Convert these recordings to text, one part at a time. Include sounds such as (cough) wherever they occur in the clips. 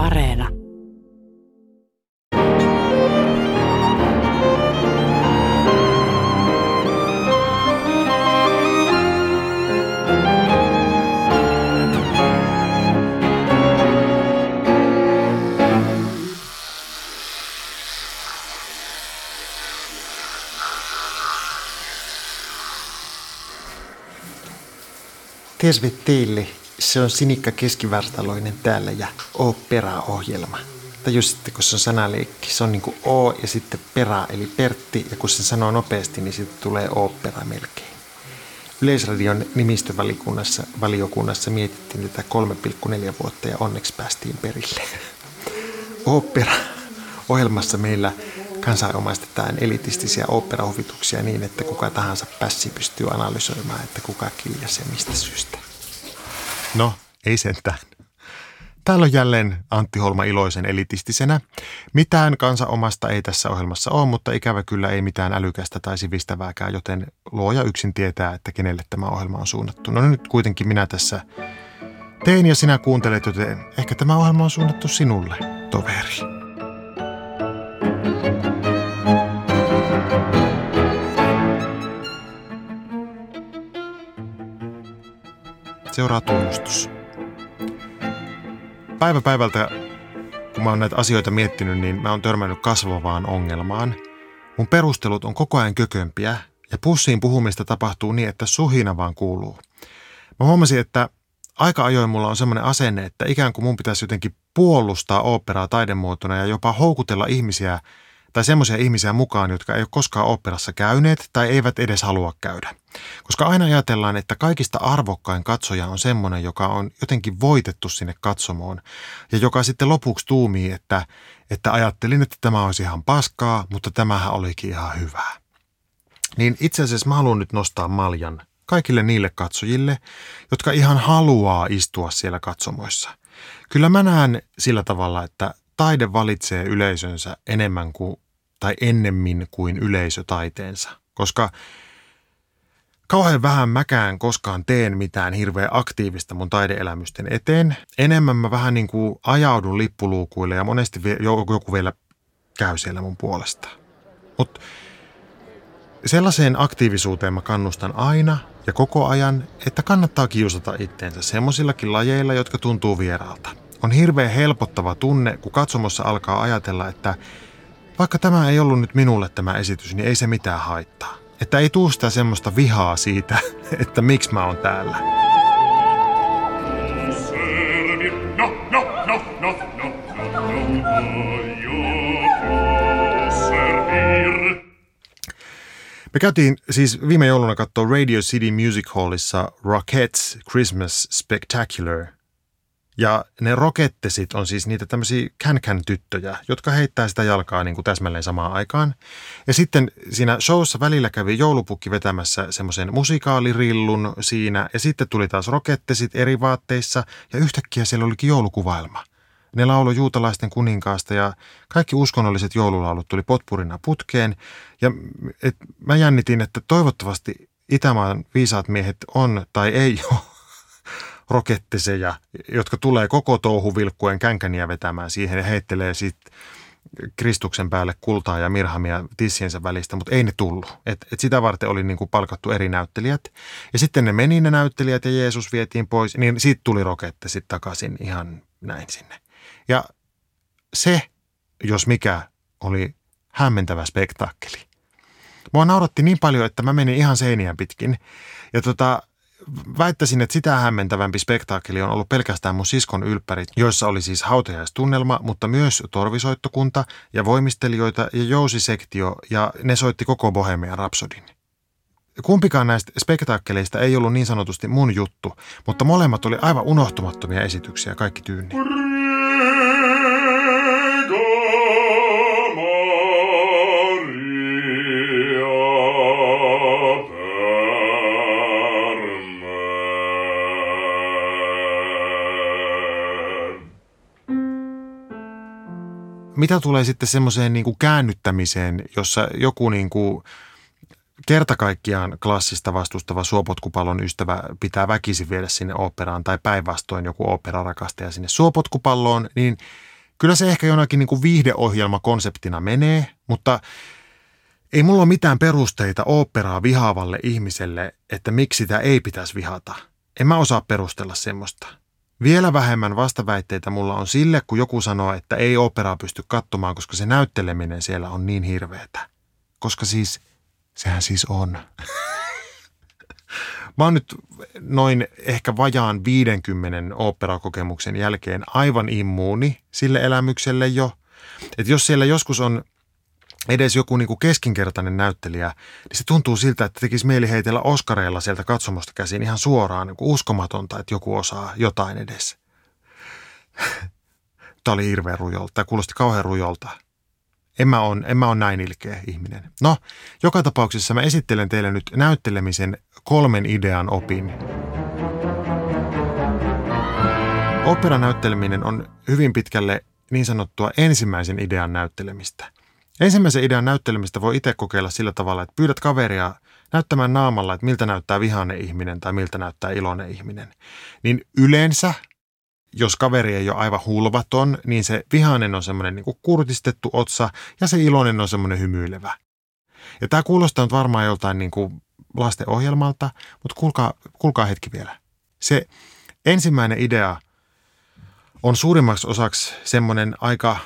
Areena. Teille. Se on Sinikka Keskivartaloinen täällä ja opera-ohjelma. Tajusitteko se on sanaleikki? Se on niin kuin O ja sitten pera eli Pertti ja kun sen sanoo nopeasti, niin sitten tulee opera melkein. Yleisradion nimistövaliokunnassa valiokunnassa mietittiin tätä 3,4 vuotta ja onneksi päästiin perille. Opera ohjelmassa meillä kansanomaistetaan elitistisiä operahuvituksia niin, että kuka tahansa pässi pystyy analysoimaan, että kuka kiljasi mistä syystä. No, ei sentään. Täällä on jälleen Antti Holma iloisen elitistisenä. Mitään kansanomasta ei tässä ohjelmassa ole, mutta ikävä kyllä ei mitään älykästä tai sivistävääkään, joten luoja yksin tietää, että kenelle tämä ohjelma on suunnattu. No nyt kuitenkin minä tässä tein ja sinä kuuntelet, joten ehkä tämä ohjelma on suunnattu sinulle, toveri. Seuraa tunnustus. Päivä päivältä, kun mä oon näitä asioita miettinyt, niin mä oon törmännyt kasvavaan ongelmaan. Mun perustelut on koko ajan kökömpiä ja pussiin puhumista tapahtuu niin, että suhina vaan kuuluu. Mä huomasin, että aika ajoin mulla on semmoinen asenne, että ikään kuin mun pitäisi jotenkin puolustaa operaa taidemuotona ja jopa houkutella ihmisiä – tai semmoisia ihmisiä mukaan, jotka ei ole koskaan operassa käyneet tai eivät edes halua käydä. Koska aina ajatellaan, että kaikista arvokkain katsoja on semmoinen, joka on jotenkin voitettu sinne katsomoon ja joka sitten lopuksi tuumii, että, että ajattelin, että tämä olisi ihan paskaa, mutta tämähän olikin ihan hyvää. Niin itse asiassa mä haluan nyt nostaa maljan kaikille niille katsojille, jotka ihan haluaa istua siellä katsomoissa. Kyllä mä näen sillä tavalla, että taide valitsee yleisönsä enemmän kuin, tai ennemmin kuin yleisö taiteensa, koska kauhean vähän mäkään koskaan teen mitään hirveän aktiivista mun taideelämysten eteen. Enemmän mä vähän niin kuin ajaudun lippuluukuille ja monesti joku vielä käy siellä mun puolesta. Mutta sellaiseen aktiivisuuteen mä kannustan aina ja koko ajan, että kannattaa kiusata itteensä semmoisillakin lajeilla, jotka tuntuu vieraalta. On hirveän helpottava tunne, kun katsomossa alkaa ajatella, että vaikka tämä ei ollut nyt minulle tämä esitys, niin ei se mitään haittaa. Että ei tuu sitä semmoista vihaa siitä, (laughs) että miksi mä oon täällä. Me käytiin siis viime jouluna katsoa Radio City Music Hallissa Rockettes Christmas Spectacular – ja ne rokettesit on siis niitä tämmöisiä känkän tyttöjä, jotka heittää sitä jalkaa niin kuin täsmälleen samaan aikaan. Ja sitten siinä showssa välillä kävi joulupukki vetämässä semmoisen musikaalirillun siinä. Ja sitten tuli taas rokettesit eri vaatteissa ja yhtäkkiä siellä olikin joulukuvailma. Ne lauloi juutalaisten kuninkaasta ja kaikki uskonnolliset joululaulut tuli potpurina putkeen. Ja et mä jännitin, että toivottavasti Itämaan viisaat miehet on tai ei (laughs) ole rokettiseja, jotka tulee koko touhu vilkkuen känkäniä vetämään siihen ja heittelee sitten Kristuksen päälle kultaa ja mirhamia tissiensä välistä, mutta ei ne tullut. Et, et sitä varten oli niinku palkattu eri näyttelijät. Ja sitten ne meni ne näyttelijät ja Jeesus vietiin pois, niin sitten tuli rokette sitten takaisin ihan näin sinne. Ja se, jos mikä, oli hämmentävä spektaakkeli. Mua nauratti niin paljon, että mä menin ihan seinien pitkin. Ja tota, väittäisin, että sitä hämmentävämpi spektaakkeli on ollut pelkästään mun siskon ylppärit, joissa oli siis hautajaistunnelma, mutta myös torvisoittokunta ja voimistelijoita ja jousisektio ja ne soitti koko Bohemian Rhapsodin. Kumpikaan näistä spektaakkeleista ei ollut niin sanotusti mun juttu, mutta molemmat oli aivan unohtumattomia esityksiä kaikki tyynni. Mitä tulee sitten semmoiseen niin käännyttämiseen, jossa joku niin kuin kerta kaikkiaan klassista vastustava suopotkupallon ystävä pitää väkisin viedä sinne operaan tai päinvastoin joku operarakastaja sinne suopotkupalloon, niin Kyllä se ehkä jonakin niin kuin viihdeohjelma konseptina menee, mutta ei mulla ole mitään perusteita oopperaa vihaavalle ihmiselle, että miksi sitä ei pitäisi vihata. En mä osaa perustella semmoista. Vielä vähemmän vastaväitteitä mulla on sille, kun joku sanoo, että ei operaa pysty katsomaan, koska se näytteleminen siellä on niin hirveetä. Koska siis, sehän siis on. (laughs) Mä oon nyt noin ehkä vajaan 50 oopperakokemuksen jälkeen aivan immuuni sille elämykselle jo. Että jos siellä joskus on edes joku niin kuin keskinkertainen näyttelijä, niin se tuntuu siltä, että tekisi mieli heitellä Oskareilla sieltä katsomosta käsiin ihan suoraan niin kuin uskomatonta, että joku osaa jotain edes. (laughs) Tämä oli hirveän rujolta, tämä kuulosti kauhean rujolta. En mä, on, en mä ole näin ilkeä ihminen. No, joka tapauksessa mä esittelen teille nyt näyttelemisen kolmen idean opin. Operanäytteleminen on hyvin pitkälle niin sanottua ensimmäisen idean näyttelemistä – Ensimmäisen idean näyttelemistä voi itse kokeilla sillä tavalla, että pyydät kaveria näyttämään naamalla, että miltä näyttää vihainen ihminen tai miltä näyttää iloinen ihminen. Niin yleensä, jos kaveri ei ole aivan hulvaton, niin se vihainen on semmoinen niin kurtistettu otsa ja se iloinen on semmoinen hymyilevä. Ja tämä kuulostaa nyt varmaan joltain niin kuin lastenohjelmalta, mutta kuulkaa, kuulkaa hetki vielä. Se ensimmäinen idea on suurimmaksi osaksi semmoinen aika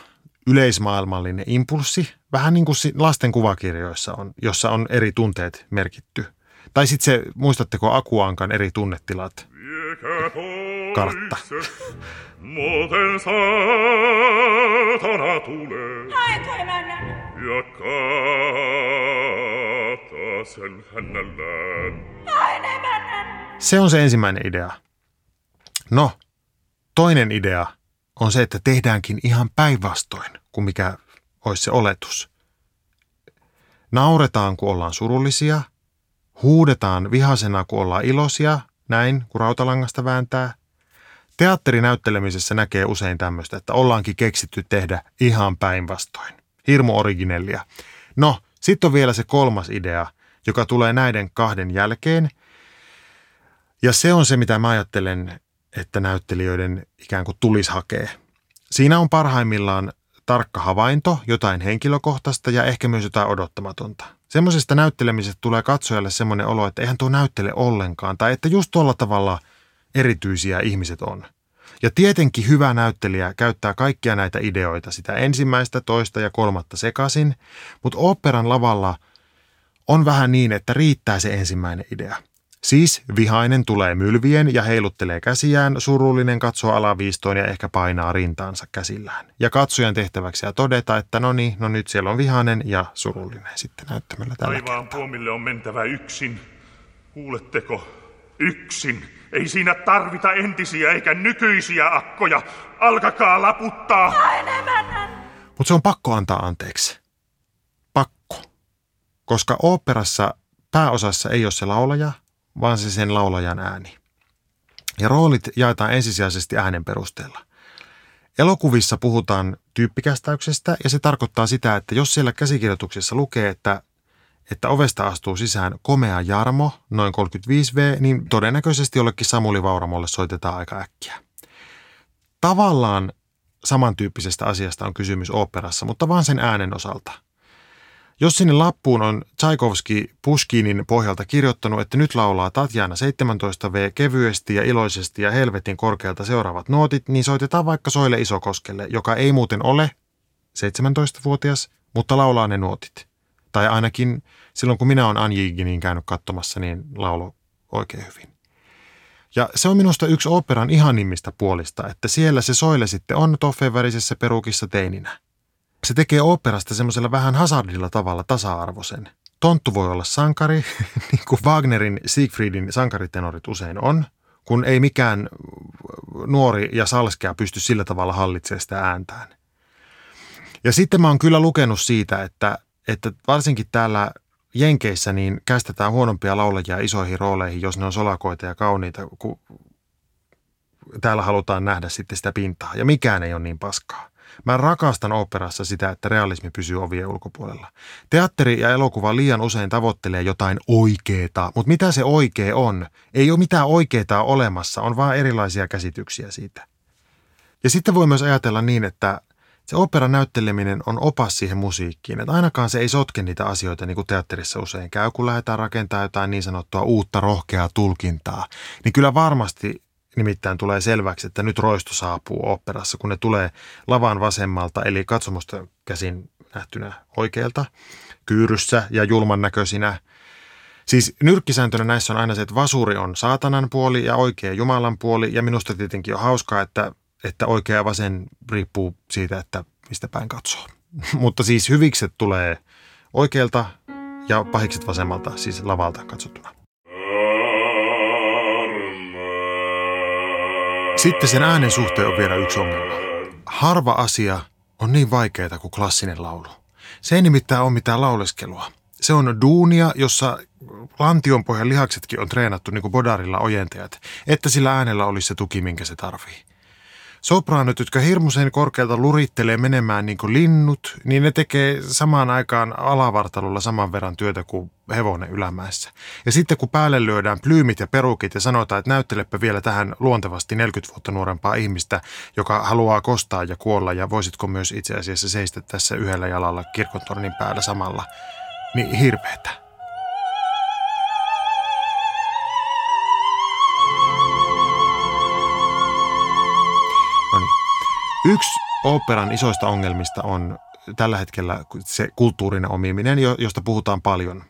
yleismaailmallinen impulsi, vähän niin kuin lasten kuvakirjoissa on, jossa on eri tunteet merkitty. Tai sitten se, muistatteko Akuankan eri tunnetilat? Kartta. Muuten saatana tulee. Ja sen hännällään. Se on se ensimmäinen idea. No, toinen idea – on se, että tehdäänkin ihan päinvastoin kuin mikä olisi se oletus. Nauretaan, kun ollaan surullisia, huudetaan vihasena, kun ollaan iloisia, näin, kun rautalangasta vääntää. Teatterinäyttelemisessä näkee usein tämmöistä, että ollaankin keksitty tehdä ihan päinvastoin. Hirmu originellia. No, sitten on vielä se kolmas idea, joka tulee näiden kahden jälkeen. Ja se on se, mitä mä ajattelen, että näyttelijöiden ikään kuin tulisi hakea. Siinä on parhaimmillaan tarkka havainto, jotain henkilökohtaista ja ehkä myös jotain odottamatonta. Semmoisesta näyttelemisestä tulee katsojalle semmoinen olo, että eihän tuo näyttele ollenkaan, tai että just tuolla tavalla erityisiä ihmiset on. Ja tietenkin hyvä näyttelijä käyttää kaikkia näitä ideoita, sitä ensimmäistä, toista ja kolmatta sekaisin, mutta operan lavalla on vähän niin, että riittää se ensimmäinen idea – Siis vihainen tulee mylvien ja heiluttelee käsiään, surullinen katsoo alaviistoon ja ehkä painaa rintaansa käsillään. Ja katsojan tehtäväksi ja todeta, että no niin, no nyt siellä on vihainen ja surullinen sitten näyttämällä tällä Taivaan puomille on mentävä yksin. Kuuletteko? Yksin. Ei siinä tarvita entisiä eikä nykyisiä akkoja. Alkakaa laputtaa. Mutta se on pakko antaa anteeksi. Pakko. Koska oopperassa pääosassa ei ole se laulaja, vaan se sen laulajan ääni. Ja roolit jaetaan ensisijaisesti äänen perusteella. Elokuvissa puhutaan tyyppikästäyksestä ja se tarkoittaa sitä, että jos siellä käsikirjoituksessa lukee, että, että ovesta astuu sisään komea Jarmo, noin 35V, niin todennäköisesti jollekin Samuli Vauramolle soitetaan aika äkkiä. Tavallaan samantyyppisestä asiasta on kysymys oopperassa, mutta vain sen äänen osalta – jos sinne lappuun on Tchaikovski Puskinin pohjalta kirjoittanut, että nyt laulaa Tatjana 17V kevyesti ja iloisesti ja helvetin korkealta seuraavat nootit, niin soitetaan vaikka Soille Isokoskelle, joka ei muuten ole 17-vuotias, mutta laulaa ne nuotit. Tai ainakin silloin, kun minä olen Anjiginin käynyt katsomassa, niin laulo oikein hyvin. Ja se on minusta yksi operan ihanimmista puolista, että siellä se Soile sitten on toffeen värisessä perukissa teininä. Se tekee operasta semmoisella vähän hazardilla tavalla tasa-arvoisen. Tonttu voi olla sankari, (laughs) niin kuin Wagnerin Siegfriedin sankaritenorit usein on, kun ei mikään nuori ja salskea pysty sillä tavalla hallitsemaan sitä ääntään. Ja sitten mä oon kyllä lukenut siitä, että, että varsinkin täällä Jenkeissä niin kästetään huonompia laulajia isoihin rooleihin, jos ne on solakoita ja kauniita, kun täällä halutaan nähdä sitten sitä pintaa. Ja mikään ei ole niin paskaa. Mä rakastan operassa sitä, että realismi pysyy ovien ulkopuolella. Teatteri ja elokuva liian usein tavoittelee jotain oikeeta, mutta mitä se oikea on? Ei ole mitään oikeeta olemassa, on vaan erilaisia käsityksiä siitä. Ja sitten voi myös ajatella niin, että, Se operan näytteleminen on opas siihen musiikkiin, että ainakaan se ei sotke niitä asioita niin kuin teatterissa usein käy, kun lähdetään rakentamaan jotain niin sanottua uutta rohkeaa tulkintaa. Niin kyllä varmasti nimittäin tulee selväksi, että nyt roisto saapuu operassa, kun ne tulee lavan vasemmalta, eli katsomusta käsin nähtynä oikealta, kyyryssä ja julman näköisinä. Siis nyrkkisääntönä näissä on aina se, että vasuri on saatanan puoli ja oikea Jumalan puoli, ja minusta tietenkin on hauskaa, että että oikea ja vasen riippuu siitä, että mistä päin katsoo. (laughs) Mutta siis hyvikset tulee oikealta ja pahikset vasemmalta, siis lavalta katsottuna. Sitten sen äänen suhteen on vielä yksi ongelma. Harva asia on niin vaikeaa kuin klassinen laulu. Se ei nimittäin ole mitään lauleskelua. Se on duunia, jossa lantionpohjan lihaksetkin on treenattu niin kuin bodarilla ojentajat, että sillä äänellä olisi se tuki, minkä se tarvii sopraanot, jotka hirmuisen korkealta lurittelee menemään niin kuin linnut, niin ne tekee samaan aikaan alavartalolla saman verran työtä kuin hevonen ylämäessä. Ja sitten kun päälle lyödään plyymit ja perukit ja sanotaan, että näyttelepä vielä tähän luontevasti 40 vuotta nuorempaa ihmistä, joka haluaa kostaa ja kuolla ja voisitko myös itse asiassa seistä tässä yhdellä jalalla kirkontornin päällä samalla, niin hirveetä. Yksi operan isoista ongelmista on tällä hetkellä se kulttuurinen omiminen, josta puhutaan paljon.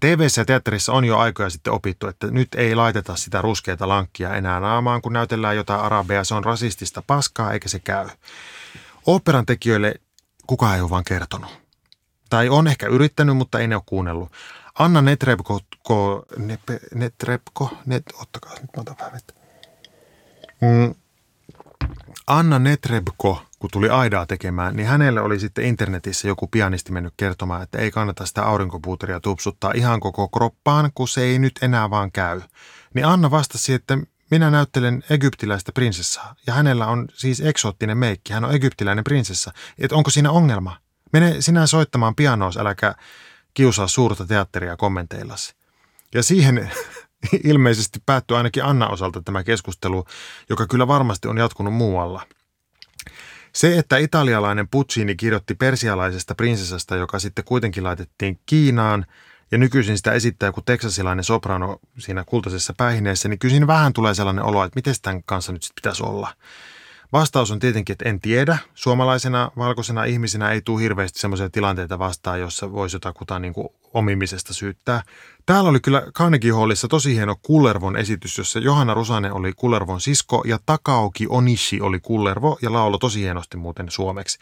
tv ja teatterissa on jo aikoja sitten opittu, että nyt ei laiteta sitä ruskeita lankkia enää naamaan, kun näytellään jotain arabea. Se on rasistista paskaa, eikä se käy. Operan tekijöille kukaan ei ole vaan kertonut. Tai on ehkä yrittänyt, mutta ei ne ole kuunnellut. Anna Netrebko, Netrebko, net, ottakaa nyt mä otan vähän vettä. Mm, Anna Netrebko, kun tuli Aidaa tekemään, niin hänelle oli sitten internetissä joku pianisti mennyt kertomaan, että ei kannata sitä aurinkopuuteria tupsuttaa ihan koko kroppaan, kun se ei nyt enää vaan käy. Niin Anna vastasi, että minä näyttelen egyptiläistä prinsessaa ja hänellä on siis eksoottinen meikki, hän on egyptiläinen prinsessa. Että onko siinä ongelma? Mene sinä soittamaan pianoos, äläkä kiusaa suurta teatteria kommenteillasi. Ja siihen (laughs) ilmeisesti päättyi ainakin Anna osalta tämä keskustelu, joka kyllä varmasti on jatkunut muualla. Se, että italialainen Puccini kirjoitti persialaisesta prinsessasta, joka sitten kuitenkin laitettiin Kiinaan, ja nykyisin sitä esittää joku teksasilainen soprano siinä kultaisessa päihineessä, niin kyllä siinä vähän tulee sellainen olo, että miten tämän kanssa nyt sitten pitäisi olla. Vastaus on tietenkin, että en tiedä. Suomalaisena valkoisena ihmisenä ei tule hirveästi sellaisia tilanteita vastaan, jossa voisi jotakuta niin kuin omimisesta syyttää. Täällä oli kyllä Carnegie Hallissa tosi hieno Kullervon esitys, jossa Johanna Rusanen oli Kullervon sisko ja Takaoki Onishi oli Kullervo ja laulo tosi hienosti muuten suomeksi.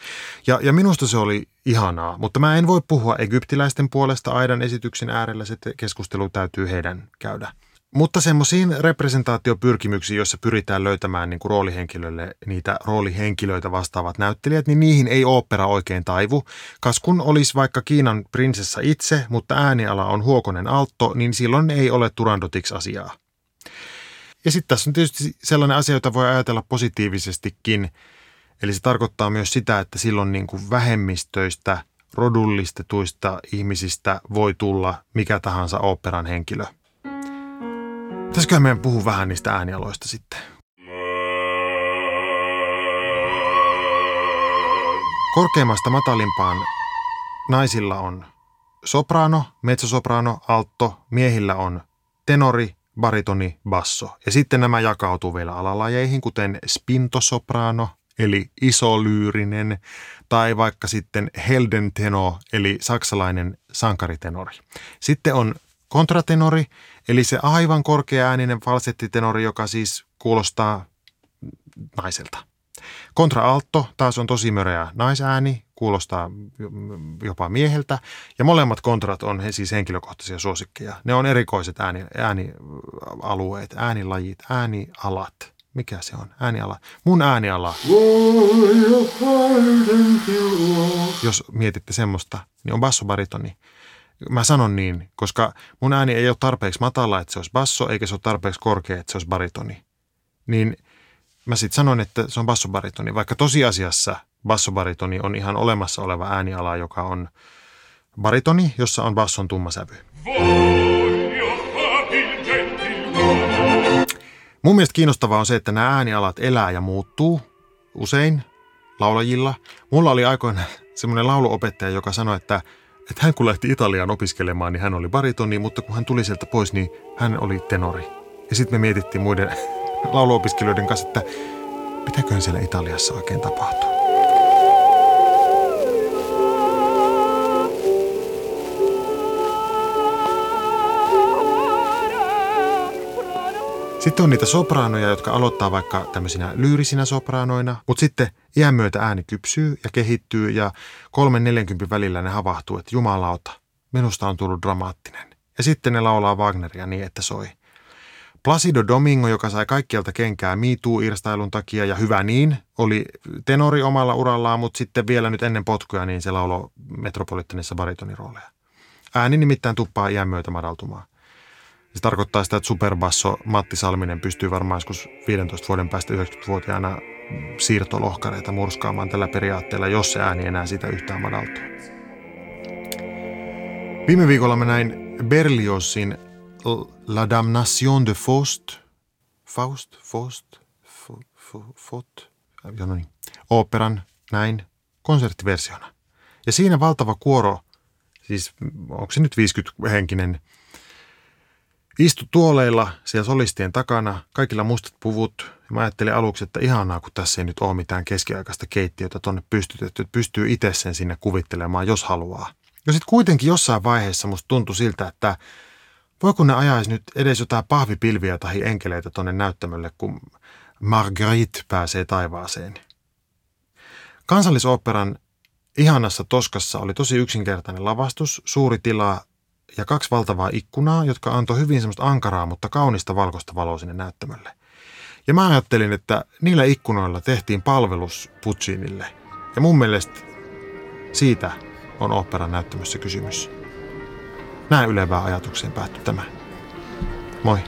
Ja, ja minusta se oli ihanaa, mutta mä en voi puhua egyptiläisten puolesta aidan esityksen äärellä, se keskustelu täytyy heidän käydä. Mutta semmoisiin representaatiopyrkimyksiin, joissa pyritään löytämään niin kuin roolihenkilölle niitä roolihenkilöitä vastaavat näyttelijät, niin niihin ei opera oikein taivu. Kas kun olisi vaikka Kiinan prinsessa itse, mutta ääniala on Huokonen Altto, niin silloin ei ole Turandotix asiaa. Ja sitten tässä on tietysti sellainen asia, jota voi ajatella positiivisestikin. Eli se tarkoittaa myös sitä, että silloin niin kuin vähemmistöistä, rodullistetuista ihmisistä voi tulla mikä tahansa operan henkilö – Pitäisiköhän meidän puhua vähän niistä äänialoista sitten? Korkeimmasta matalimpaan naisilla on soprano, mezzosoprano, alto, miehillä on tenori, baritoni, basso. Ja sitten nämä jakautuu vielä alalajeihin, kuten spintosoprano, eli isolyyrinen, tai vaikka sitten heldenteno, eli saksalainen sankaritenori. Sitten on kontratenori, eli se aivan korkeaääninen falsettitenori, joka siis kuulostaa naiselta. Kontraalto taas on tosi möreä naisääni, kuulostaa jopa mieheltä. Ja molemmat kontrat on he siis henkilökohtaisia suosikkeja. Ne on erikoiset ääni, äänialueet, äänilajit, äänialat. Mikä se on? Ääniala. Mun ääniala. Jos mietitte semmoista, niin on bassobaritoni. Mä sanon niin, koska mun ääni ei ole tarpeeksi matala, että se olisi basso, eikä se ole tarpeeksi korkea, että se olisi baritoni. Niin mä sitten sanon, että se on bassobaritoni, vaikka tosiasiassa bassobaritoni on ihan olemassa oleva ääniala, joka on baritoni, jossa on basson tumma sävy. Mun mielestä kiinnostavaa on se, että nämä äänialat elää ja muuttuu usein. laulajilla. Mulla oli aikoina (laughs) semmoinen lauluopettaja, joka sanoi, että, että hän kun lähti Italiaan opiskelemaan, niin hän oli baritoni, mutta kun hän tuli sieltä pois, niin hän oli tenori. Ja sitten me mietittiin muiden (laughs) lauluopiskelijoiden kanssa, että mitäköhän siellä Italiassa oikein tapahtuu. Sitten on niitä sopraanoja, jotka aloittaa vaikka tämmöisinä lyyrisinä sopraanoina, mutta sitten iän myötä ääni kypsyy ja kehittyy ja kolmen neljänkympin välillä ne havahtuu, että jumalauta, minusta on tullut dramaattinen. Ja sitten ne laulaa Wagneria niin, että soi. Placido Domingo, joka sai kaikkialta kenkää MeToo-irstailun takia ja hyvä niin, oli tenori omalla urallaan, mutta sitten vielä nyt ennen potkuja niin se lauloi metropolittanissa baritonirooleja. Ääni nimittäin tuppaa iän myötä madaltumaan. Se tarkoittaa sitä, että superbasso Matti Salminen pystyy varmaan joskus 15 vuoden päästä 90-vuotiaana siirtolohkareita murskaamaan tällä periaatteella, jos se ääni enää sitä yhtään madaltuu. Viime viikolla mä näin Berliosin La Damnation de Faust, Faust, Faust, ja no niin, oopperan näin konserttiversiona. Ja siinä valtava kuoro, siis onko se nyt 50-henkinen Istu tuoleilla siellä solistien takana, kaikilla mustat puvut. Ja mä ajattelin aluksi, että ihanaa, kun tässä ei nyt ole mitään keskiaikaista keittiötä tonne pystytetty, että pystyy itse sen sinne kuvittelemaan, jos haluaa. Ja sitten kuitenkin jossain vaiheessa musta tuntui siltä, että voiko ne ajaisi nyt edes jotain pahvipilviä tai enkeleitä tonne näyttämölle, kun Marguerite pääsee taivaaseen. Kansallisoopperan ihanassa Toskassa oli tosi yksinkertainen lavastus, suuri tila ja kaksi valtavaa ikkunaa, jotka antoi hyvin semmoista ankaraa, mutta kaunista valkoista valoa sinne näyttämölle. Ja mä ajattelin, että niillä ikkunoilla tehtiin palvelus Puccinille. Ja mun mielestä siitä on operan näyttämössä kysymys. Näin ylevää ajatukseen päättyi tämä. Moi.